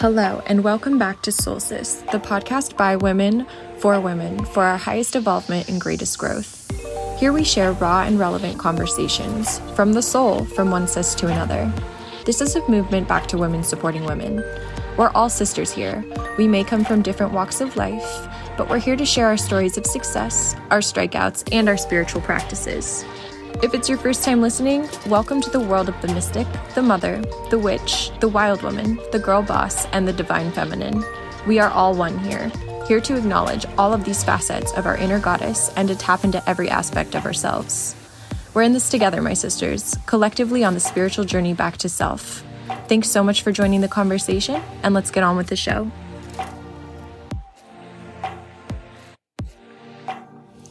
Hello, and welcome back to Soul Sis, the podcast by women for women for our highest involvement and greatest growth. Here we share raw and relevant conversations from the soul from one sis to another. This is a movement back to women supporting women. We're all sisters here. We may come from different walks of life, but we're here to share our stories of success, our strikeouts, and our spiritual practices. If it's your first time listening, welcome to the world of the mystic, the mother, the witch, the wild woman, the girl boss, and the divine feminine. We are all one here, here to acknowledge all of these facets of our inner goddess and to tap into every aspect of ourselves. We're in this together, my sisters, collectively on the spiritual journey back to self. Thanks so much for joining the conversation, and let's get on with the show.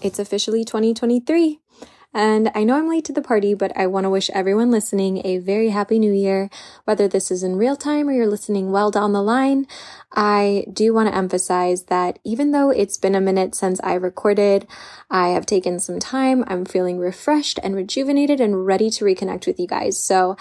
It's officially 2023. And I know I'm late to the party, but I want to wish everyone listening a very happy new year. Whether this is in real time or you're listening well down the line, I do want to emphasize that even though it's been a minute since I recorded, I have taken some time. I'm feeling refreshed and rejuvenated and ready to reconnect with you guys. So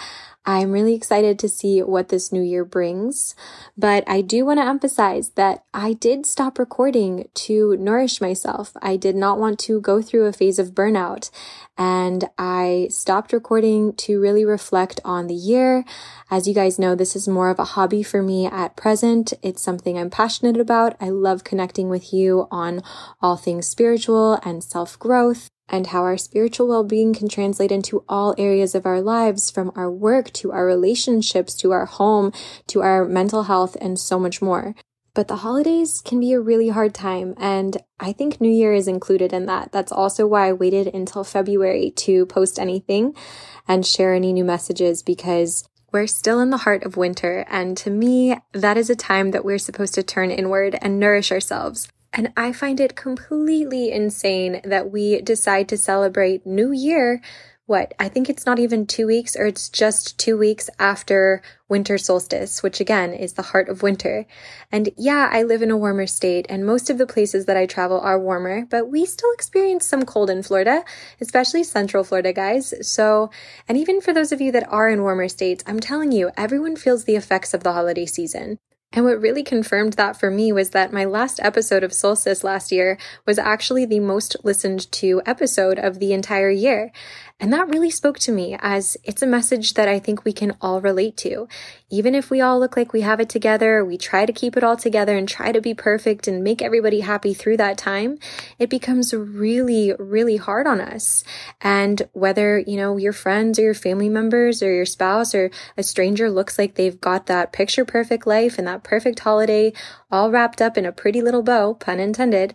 I'm really excited to see what this new year brings. But I do want to emphasize that I did stop recording to nourish myself. I did not want to go through a phase of burnout. And I stopped recording to really reflect on the year. As you guys know, this is more of a hobby for me at present. It's something I'm passionate about. I love connecting with you on all things spiritual and self growth and how our spiritual well being can translate into all areas of our lives from our work to our relationships to our home to our mental health and so much more. But the holidays can be a really hard time, and I think New Year is included in that. That's also why I waited until February to post anything and share any new messages because we're still in the heart of winter, and to me, that is a time that we're supposed to turn inward and nourish ourselves. And I find it completely insane that we decide to celebrate New Year. What? I think it's not even two weeks, or it's just two weeks after winter solstice, which again is the heart of winter. And yeah, I live in a warmer state, and most of the places that I travel are warmer, but we still experience some cold in Florida, especially central Florida, guys. So, and even for those of you that are in warmer states, I'm telling you, everyone feels the effects of the holiday season. And what really confirmed that for me was that my last episode of Soul Sis last year was actually the most listened to episode of the entire year. And that really spoke to me as it's a message that I think we can all relate to. Even if we all look like we have it together, we try to keep it all together and try to be perfect and make everybody happy through that time, it becomes really, really hard on us. And whether, you know, your friends or your family members or your spouse or a stranger looks like they've got that picture perfect life and that perfect holiday all wrapped up in a pretty little bow, pun intended,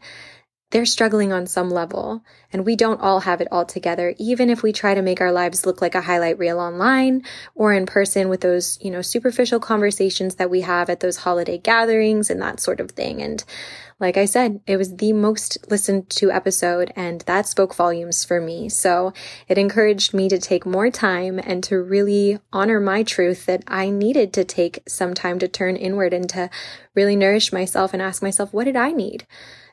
they're struggling on some level, and we don't all have it all together, even if we try to make our lives look like a highlight reel online or in person with those, you know, superficial conversations that we have at those holiday gatherings and that sort of thing. And like I said, it was the most listened to episode, and that spoke volumes for me. So it encouraged me to take more time and to really honor my truth that I needed to take some time to turn inward and to really nourish myself and ask myself, what did I need?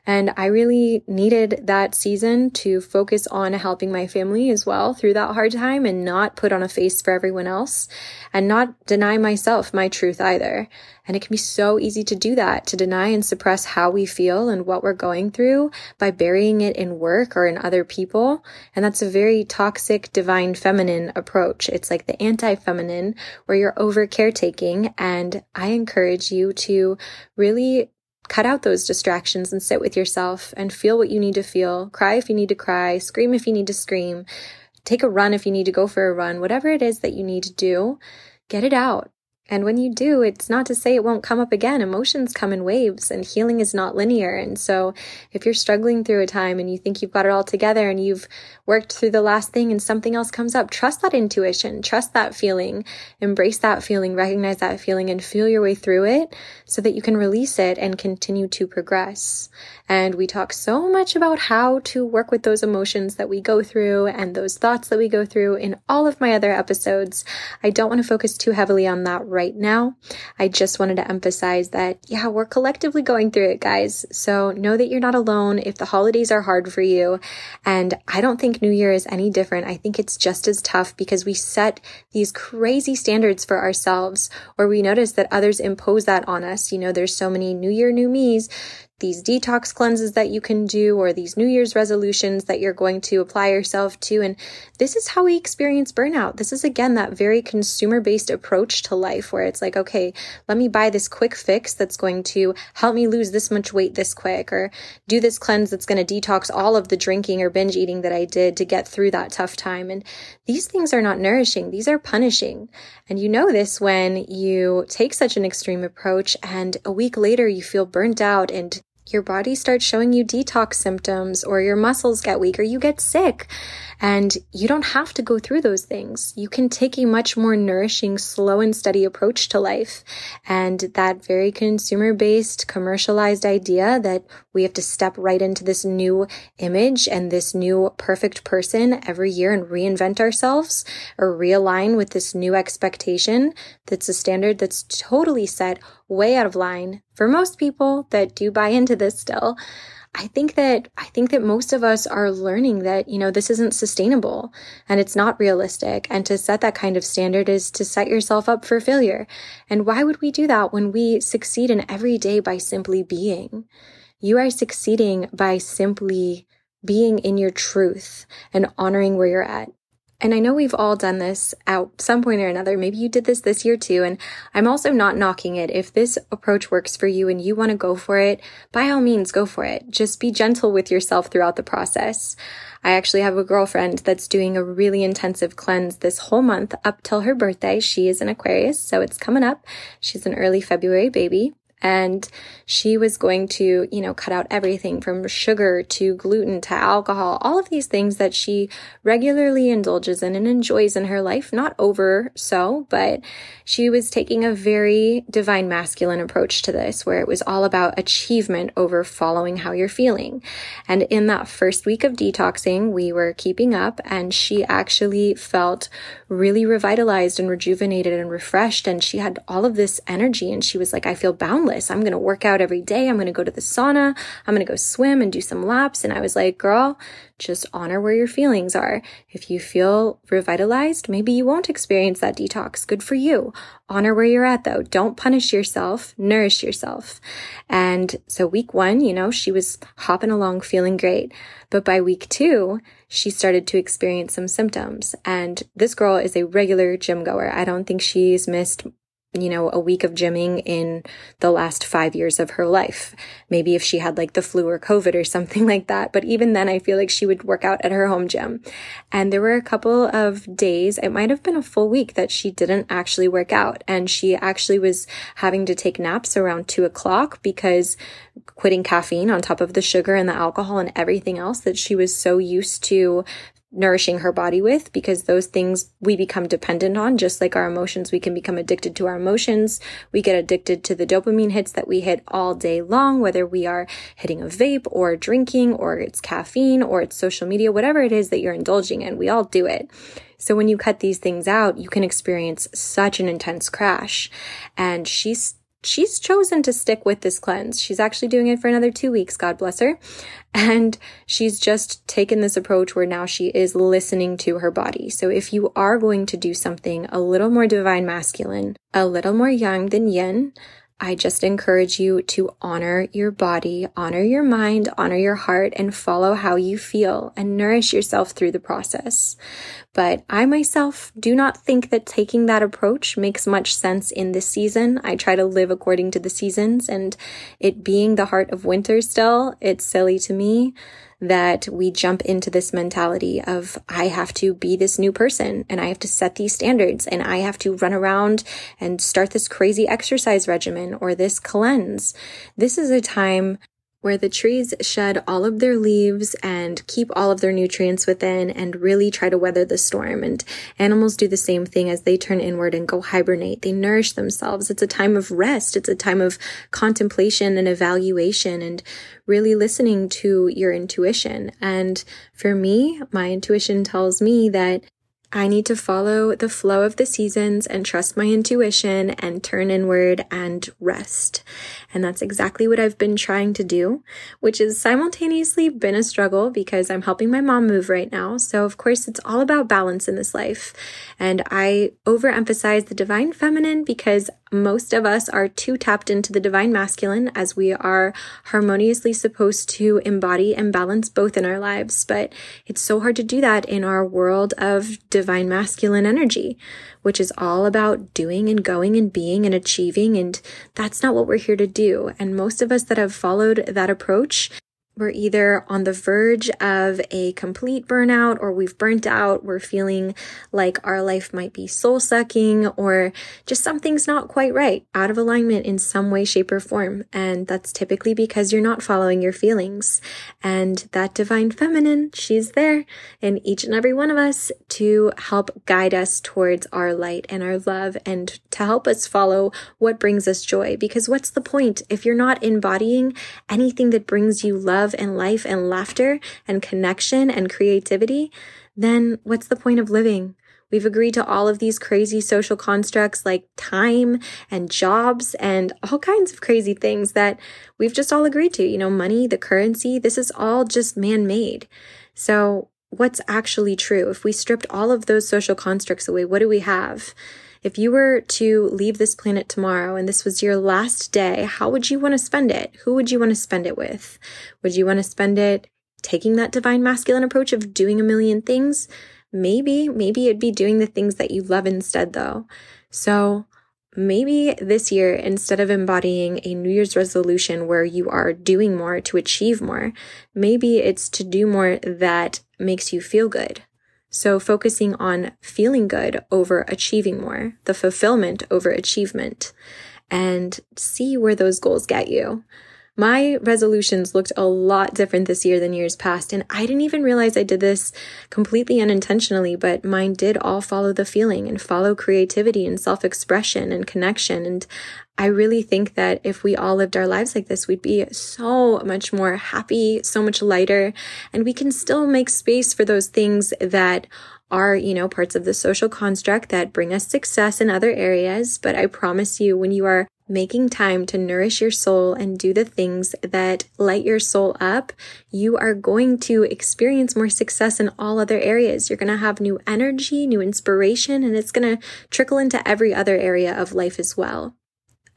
And I really needed that season to focus on helping my family as well through that hard time and not put on a face for everyone else and not deny myself my truth either. And it can be so easy to do that, to deny and suppress how we feel and what we're going through by burying it in work or in other people. And that's a very toxic divine feminine approach. It's like the anti feminine where you're over caretaking. And I encourage you to really cut out those distractions and sit with yourself and feel what you need to feel. Cry if you need to cry, scream if you need to scream, take a run if you need to go for a run, whatever it is that you need to do, get it out. And when you do, it's not to say it won't come up again. Emotions come in waves and healing is not linear. And so if you're struggling through a time and you think you've got it all together and you've worked through the last thing and something else comes up, trust that intuition, trust that feeling, embrace that feeling, recognize that feeling and feel your way through it so that you can release it and continue to progress. And we talk so much about how to work with those emotions that we go through and those thoughts that we go through in all of my other episodes. I don't want to focus too heavily on that right right now. I just wanted to emphasize that, yeah, we're collectively going through it, guys. So know that you're not alone if the holidays are hard for you. And I don't think New Year is any different. I think it's just as tough because we set these crazy standards for ourselves or we notice that others impose that on us. You know, there's so many New Year, New Me's these detox cleanses that you can do or these New Year's resolutions that you're going to apply yourself to. And this is how we experience burnout. This is again that very consumer based approach to life where it's like, okay, let me buy this quick fix that's going to help me lose this much weight this quick or do this cleanse that's going to detox all of the drinking or binge eating that I did to get through that tough time. And these things are not nourishing. These are punishing. And you know this when you take such an extreme approach and a week later you feel burnt out and your body starts showing you detox symptoms or your muscles get weak or you get sick. And you don't have to go through those things. You can take a much more nourishing, slow and steady approach to life. And that very consumer based, commercialized idea that we have to step right into this new image and this new perfect person every year and reinvent ourselves or realign with this new expectation that's a standard that's totally set way out of line for most people that do buy into this still. I think that I think that most of us are learning that, you know, this isn't sustainable and it's not realistic. And to set that kind of standard is to set yourself up for failure. And why would we do that when we succeed in every day by simply being? You are succeeding by simply being in your truth and honoring where you're at. And I know we've all done this at some point or another. Maybe you did this this year too. And I'm also not knocking it. If this approach works for you and you want to go for it, by all means, go for it. Just be gentle with yourself throughout the process. I actually have a girlfriend that's doing a really intensive cleanse this whole month up till her birthday. She is an Aquarius, so it's coming up. She's an early February baby. And she was going to, you know, cut out everything from sugar to gluten to alcohol, all of these things that she regularly indulges in and enjoys in her life. Not over so, but she was taking a very divine masculine approach to this, where it was all about achievement over following how you're feeling. And in that first week of detoxing, we were keeping up and she actually felt really revitalized and rejuvenated and refreshed. And she had all of this energy and she was like, I feel boundless I'm going to work out every day. I'm going to go to the sauna. I'm going to go swim and do some laps. And I was like, girl, just honor where your feelings are. If you feel revitalized, maybe you won't experience that detox. Good for you. Honor where you're at though. Don't punish yourself. Nourish yourself. And so week one, you know, she was hopping along feeling great. But by week two, she started to experience some symptoms. And this girl is a regular gym goer. I don't think she's missed you know, a week of gymming in the last five years of her life. Maybe if she had like the flu or COVID or something like that. But even then, I feel like she would work out at her home gym. And there were a couple of days, it might have been a full week that she didn't actually work out. And she actually was having to take naps around two o'clock because quitting caffeine on top of the sugar and the alcohol and everything else that she was so used to nourishing her body with because those things we become dependent on just like our emotions we can become addicted to our emotions. We get addicted to the dopamine hits that we hit all day long whether we are hitting a vape or drinking or it's caffeine or it's social media whatever it is that you're indulging in we all do it. So when you cut these things out you can experience such an intense crash. And she's she's chosen to stick with this cleanse. She's actually doing it for another two weeks, God bless her. And she's just taken this approach where now she is listening to her body. So if you are going to do something a little more divine masculine, a little more yang than yin, I just encourage you to honor your body, honor your mind, honor your heart, and follow how you feel and nourish yourself through the process. But I myself do not think that taking that approach makes much sense in this season. I try to live according to the seasons, and it being the heart of winter still, it's silly to me that we jump into this mentality of, I have to be this new person and I have to set these standards and I have to run around and start this crazy exercise regimen or this cleanse. This is a time where the trees shed all of their leaves and keep all of their nutrients within and really try to weather the storm. And animals do the same thing as they turn inward and go hibernate. They nourish themselves. It's a time of rest. It's a time of contemplation and evaluation and really listening to your intuition. And for me, my intuition tells me that I need to follow the flow of the seasons and trust my intuition and turn inward and rest. And that's exactly what I've been trying to do, which has simultaneously been a struggle because I'm helping my mom move right now. So, of course, it's all about balance in this life. And I overemphasize the divine feminine because most of us are too tapped into the divine masculine as we are harmoniously supposed to embody and balance both in our lives. But it's so hard to do that in our world of divine masculine energy, which is all about doing and going and being and achieving. And that's not what we're here to do. And most of us that have followed that approach we're either on the verge of a complete burnout or we've burnt out. We're feeling like our life might be soul sucking or just something's not quite right, out of alignment in some way, shape, or form. And that's typically because you're not following your feelings. And that divine feminine, she's there in each and every one of us to help guide us towards our light and our love and to help us follow what brings us joy. Because what's the point if you're not embodying anything that brings you love? Love and life and laughter and connection and creativity, then what's the point of living? We've agreed to all of these crazy social constructs like time and jobs and all kinds of crazy things that we've just all agreed to. You know, money, the currency, this is all just man made. So, what's actually true? If we stripped all of those social constructs away, what do we have? If you were to leave this planet tomorrow and this was your last day, how would you want to spend it? Who would you want to spend it with? Would you want to spend it taking that divine masculine approach of doing a million things? Maybe, maybe it'd be doing the things that you love instead though. So maybe this year, instead of embodying a New Year's resolution where you are doing more to achieve more, maybe it's to do more that makes you feel good. So focusing on feeling good over achieving more, the fulfillment over achievement, and see where those goals get you. My resolutions looked a lot different this year than years past, and I didn't even realize I did this completely unintentionally, but mine did all follow the feeling and follow creativity and self expression and connection. And I really think that if we all lived our lives like this, we'd be so much more happy, so much lighter, and we can still make space for those things that are, you know, parts of the social construct that bring us success in other areas. But I promise you, when you are making time to nourish your soul and do the things that light your soul up, you are going to experience more success in all other areas. You're going to have new energy, new inspiration, and it's going to trickle into every other area of life as well.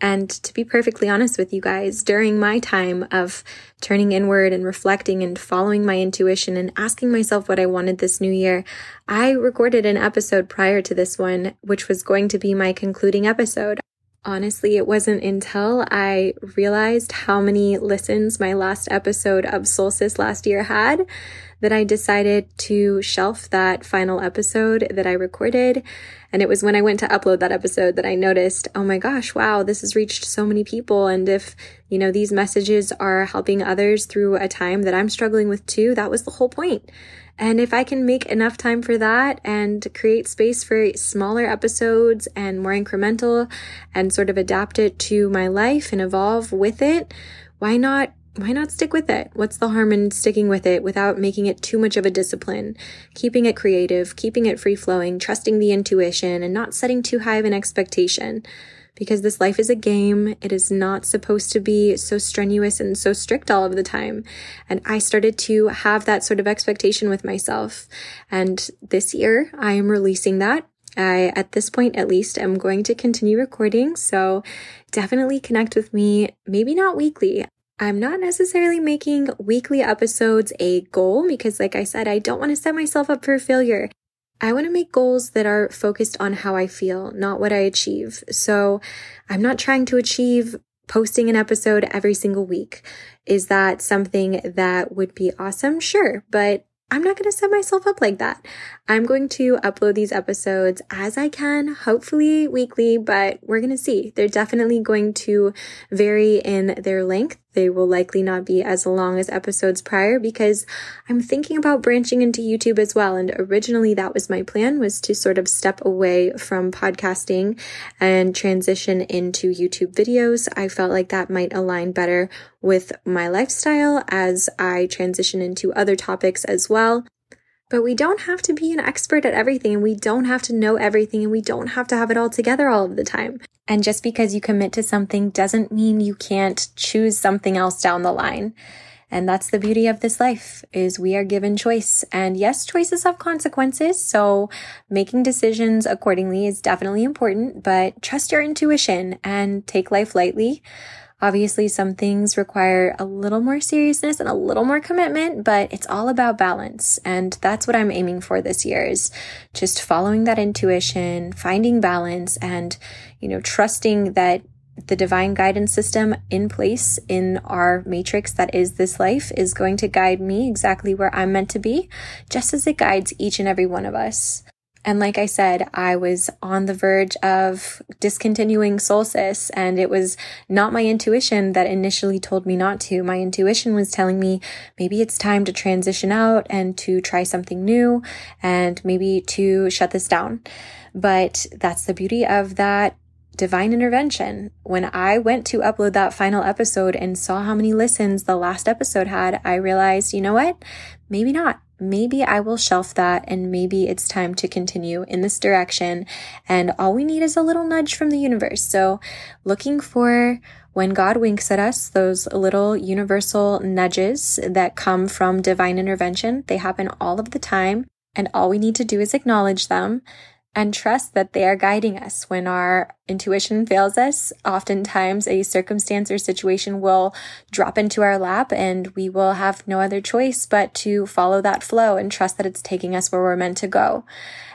And to be perfectly honest with you guys, during my time of turning inward and reflecting and following my intuition and asking myself what I wanted this new year, I recorded an episode prior to this one, which was going to be my concluding episode. Honestly, it wasn't until I realized how many listens my last episode of Soul Sis last year had that I decided to shelf that final episode that I recorded. And it was when I went to upload that episode that I noticed, oh my gosh, wow, this has reached so many people. And if, you know, these messages are helping others through a time that I'm struggling with too, that was the whole point. And if I can make enough time for that and create space for smaller episodes and more incremental and sort of adapt it to my life and evolve with it, why not why not stick with it? What's the harm in sticking with it without making it too much of a discipline? Keeping it creative, keeping it free flowing, trusting the intuition, and not setting too high of an expectation because this life is a game. It is not supposed to be so strenuous and so strict all of the time. And I started to have that sort of expectation with myself. And this year I am releasing that. I, at this point at least, am going to continue recording. So definitely connect with me, maybe not weekly. I'm not necessarily making weekly episodes a goal because, like I said, I don't want to set myself up for failure. I want to make goals that are focused on how I feel, not what I achieve. So I'm not trying to achieve posting an episode every single week. Is that something that would be awesome? Sure. But I'm not going to set myself up like that. I'm going to upload these episodes as I can, hopefully weekly, but we're going to see. They're definitely going to vary in their length. They will likely not be as long as episodes prior because I'm thinking about branching into YouTube as well. And originally that was my plan was to sort of step away from podcasting and transition into YouTube videos. I felt like that might align better with my lifestyle as I transition into other topics as well. But we don't have to be an expert at everything and we don't have to know everything and we don't have to have it all together all of the time. And just because you commit to something doesn't mean you can't choose something else down the line. And that's the beauty of this life is we are given choice. And yes, choices have consequences. So making decisions accordingly is definitely important, but trust your intuition and take life lightly. Obviously, some things require a little more seriousness and a little more commitment, but it's all about balance. And that's what I'm aiming for this year is just following that intuition, finding balance and, you know, trusting that the divine guidance system in place in our matrix that is this life is going to guide me exactly where I'm meant to be, just as it guides each and every one of us. And like I said, I was on the verge of discontinuing Soul Sis and it was not my intuition that initially told me not to. My intuition was telling me maybe it's time to transition out and to try something new and maybe to shut this down. But that's the beauty of that divine intervention. When I went to upload that final episode and saw how many listens the last episode had, I realized, you know what? Maybe not. Maybe I will shelf that and maybe it's time to continue in this direction. And all we need is a little nudge from the universe. So looking for when God winks at us, those little universal nudges that come from divine intervention, they happen all of the time. And all we need to do is acknowledge them and trust that they are guiding us. When our intuition fails us, oftentimes a circumstance or situation will drop into our lap and we will have no other choice but to follow that flow and trust that it's taking us where we're meant to go.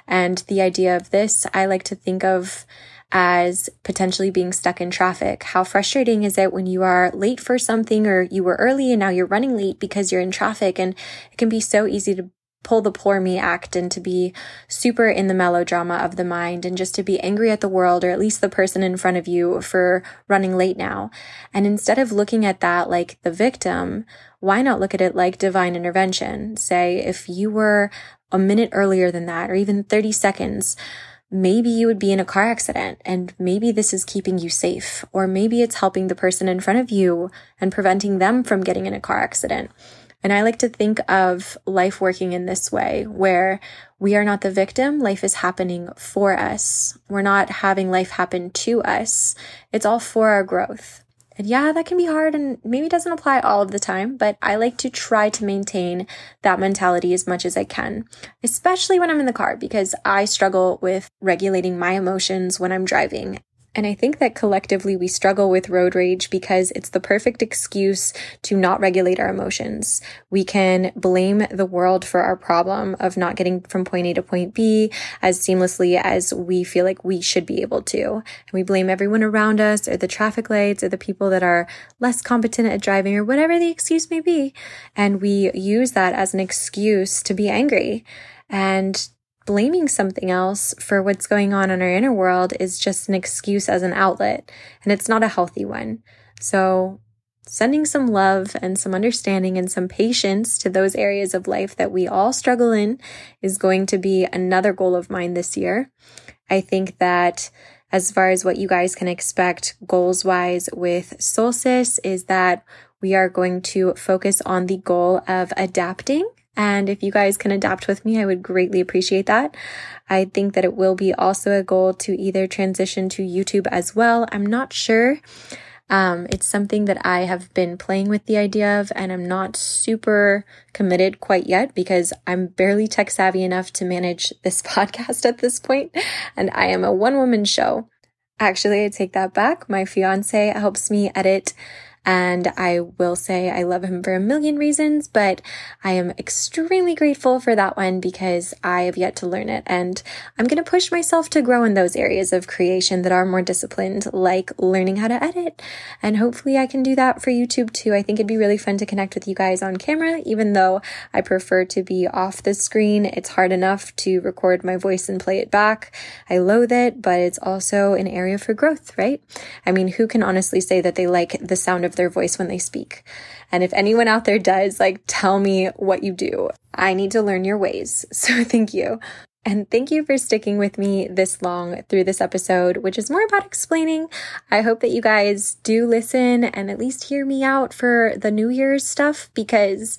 And the idea of this, I like to think of as potentially being stuck in traffic. How frustrating is it when you are late for something or you were early and now you're running late because you're in traffic and it can be so easy to pull the poor me act and to be super in the melodrama of the mind and just to be angry at the world or at least the person in front of you for running late now. And instead of looking at that like the victim, why not look at it like divine intervention? Say, if you were a minute earlier than that or even 30 seconds, maybe you would be in a car accident and maybe this is keeping you safe or maybe it's helping the person in front of you and preventing them from getting in a car accident. And I like to think of life working in this way, where we are not the victim. Life is happening for us. We're not having life happen to us. It's all for our growth. And yeah, that can be hard and maybe doesn't apply all of the time, but I like to try to maintain that mentality as much as I can, especially when I'm in the car because I struggle with regulating my emotions when I'm driving. And I think that collectively we struggle with road rage because it's the perfect excuse to not regulate our emotions. We can blame the world for our problem of not getting from point A to point B as seamlessly as we feel like we should be able to. And we blame everyone around us or the traffic lights or the people that are less competent at driving or whatever the excuse may be. And we use that as an excuse to be angry. And blaming something else for what's going on in our inner world is just an excuse as an outlet, and it's not a healthy one. So, sending some love and some understanding and some patience to those areas of life that we all struggle in is going to be another goal of mine this year. I think that as far as what you guys can expect goals wise with Soul Sis is that we are going to focus on the goal of adapting and if you guys can adapt with me, I would greatly appreciate that. I think that it will be also a goal to either transition to YouTube as well. I'm not sure. Um, it's something that I have been playing with the idea of, and I'm not super committed quite yet because I'm barely tech savvy enough to manage this podcast at this point, and I am a one woman show. Actually, I take that back. My fiance helps me edit and I will say I love him for a million reasons, but I am extremely grateful for that one because I have yet to learn it. And I'm going to push myself to grow in those areas of creation that are more disciplined, like learning how to edit. And hopefully I can do that for YouTube too. I think it'd be really fun to connect with you guys on camera, even though I prefer to be off the screen. It's hard enough to record my voice and play it back. I loathe it, but it's also an area for growth, right? I mean, who can honestly say that they like the sound of their voice when they speak. And if anyone out there does, like, tell me what you do. I need to learn your ways. So thank you. And thank you for sticking with me this long through this episode, which is more about explaining. I hope that you guys do listen and at least hear me out for the New Year's stuff because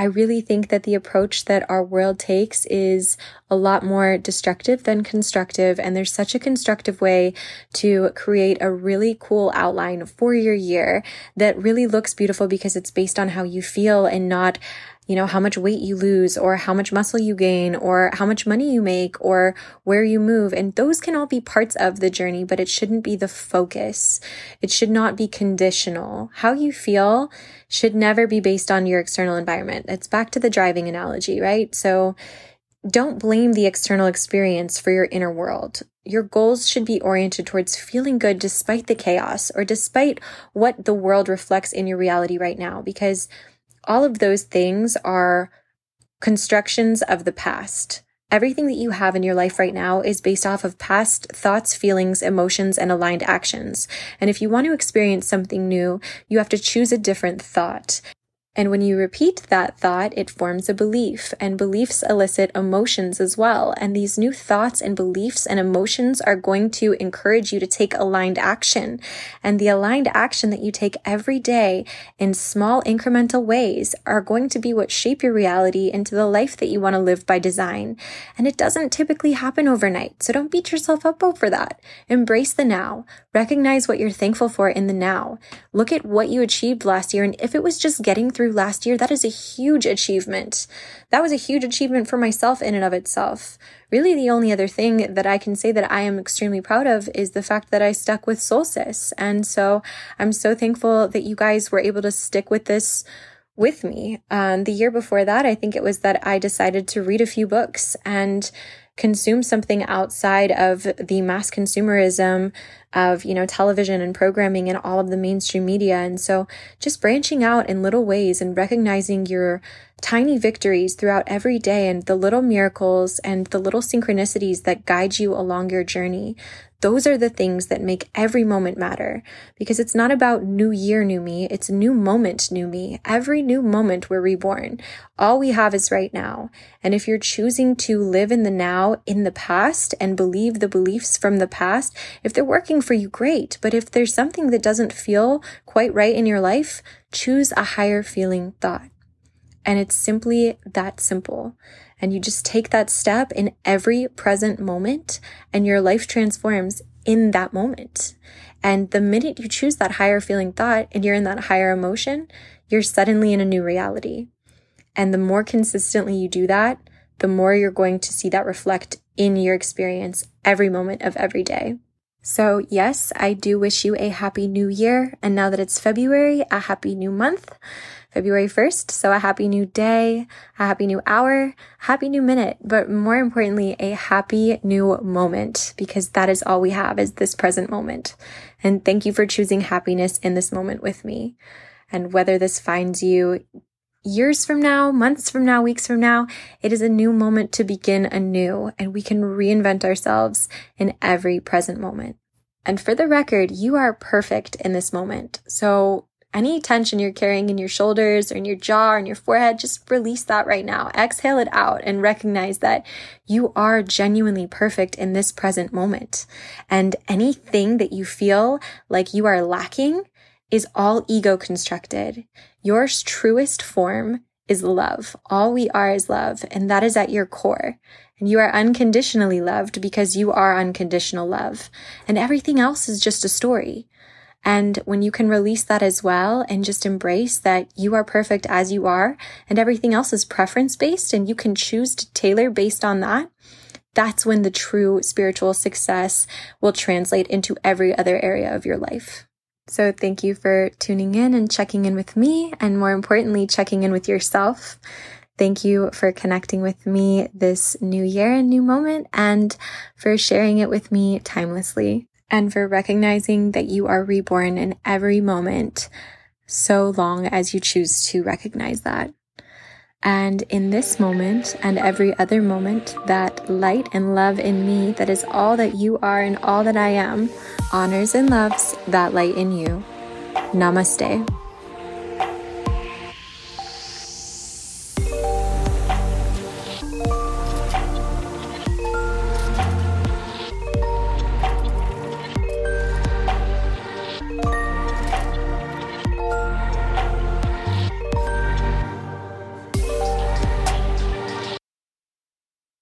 I really think that the approach that our world takes is a lot more destructive than constructive. And there's such a constructive way to create a really cool outline for your year that really looks beautiful because it's based on how you feel and not you know, how much weight you lose or how much muscle you gain or how much money you make or where you move. And those can all be parts of the journey, but it shouldn't be the focus. It should not be conditional. How you feel should never be based on your external environment. It's back to the driving analogy, right? So don't blame the external experience for your inner world. Your goals should be oriented towards feeling good despite the chaos or despite what the world reflects in your reality right now, because all of those things are constructions of the past. Everything that you have in your life right now is based off of past thoughts, feelings, emotions, and aligned actions. And if you want to experience something new, you have to choose a different thought. And when you repeat that thought, it forms a belief, and beliefs elicit emotions as well. And these new thoughts and beliefs and emotions are going to encourage you to take aligned action. And the aligned action that you take every day in small incremental ways are going to be what shape your reality into the life that you want to live by design. And it doesn't typically happen overnight. So don't beat yourself up over that. Embrace the now. Recognize what you're thankful for in the now. Look at what you achieved last year. And if it was just getting through last year, that is a huge achievement. That was a huge achievement for myself in and of itself. Really, the only other thing that I can say that I am extremely proud of is the fact that I stuck with Soul Sis. And so I'm so thankful that you guys were able to stick with this with me. Um, the year before that, I think it was that I decided to read a few books and consume something outside of the mass consumerism of, you know, television and programming and all of the mainstream media. And so just branching out in little ways and recognizing your tiny victories throughout every day and the little miracles and the little synchronicities that guide you along your journey. Those are the things that make every moment matter because it's not about new year, new me. It's new moment, new me. Every new moment we're reborn. All we have is right now. And if you're choosing to live in the now, in the past and believe the beliefs from the past, if they're working for you, great. But if there's something that doesn't feel quite right in your life, choose a higher feeling thought. And it's simply that simple. And you just take that step in every present moment and your life transforms in that moment. And the minute you choose that higher feeling thought and you're in that higher emotion, you're suddenly in a new reality. And the more consistently you do that, the more you're going to see that reflect in your experience every moment of every day. So, yes, I do wish you a happy new year. And now that it's February, a happy new month. February 1st. So a happy new day, a happy new hour, happy new minute, but more importantly, a happy new moment because that is all we have is this present moment. And thank you for choosing happiness in this moment with me. And whether this finds you years from now, months from now, weeks from now, it is a new moment to begin anew and we can reinvent ourselves in every present moment. And for the record, you are perfect in this moment. So any tension you're carrying in your shoulders or in your jaw or in your forehead, just release that right now. Exhale it out and recognize that you are genuinely perfect in this present moment. And anything that you feel like you are lacking is all ego constructed. Your truest form is love. All we are is love, and that is at your core. And you are unconditionally loved because you are unconditional love. And everything else is just a story. And when you can release that as well and just embrace that you are perfect as you are and everything else is preference based and you can choose to tailor based on that, that's when the true spiritual success will translate into every other area of your life. So thank you for tuning in and checking in with me and more importantly, checking in with yourself. Thank you for connecting with me this new year and new moment and for sharing it with me timelessly and for recognizing that you are reborn in every moment, so long as you choose to recognize that. And in this moment and every other moment, that light and love in me, that is all that you are and all that I am, honors and loves that light in you. Namaste.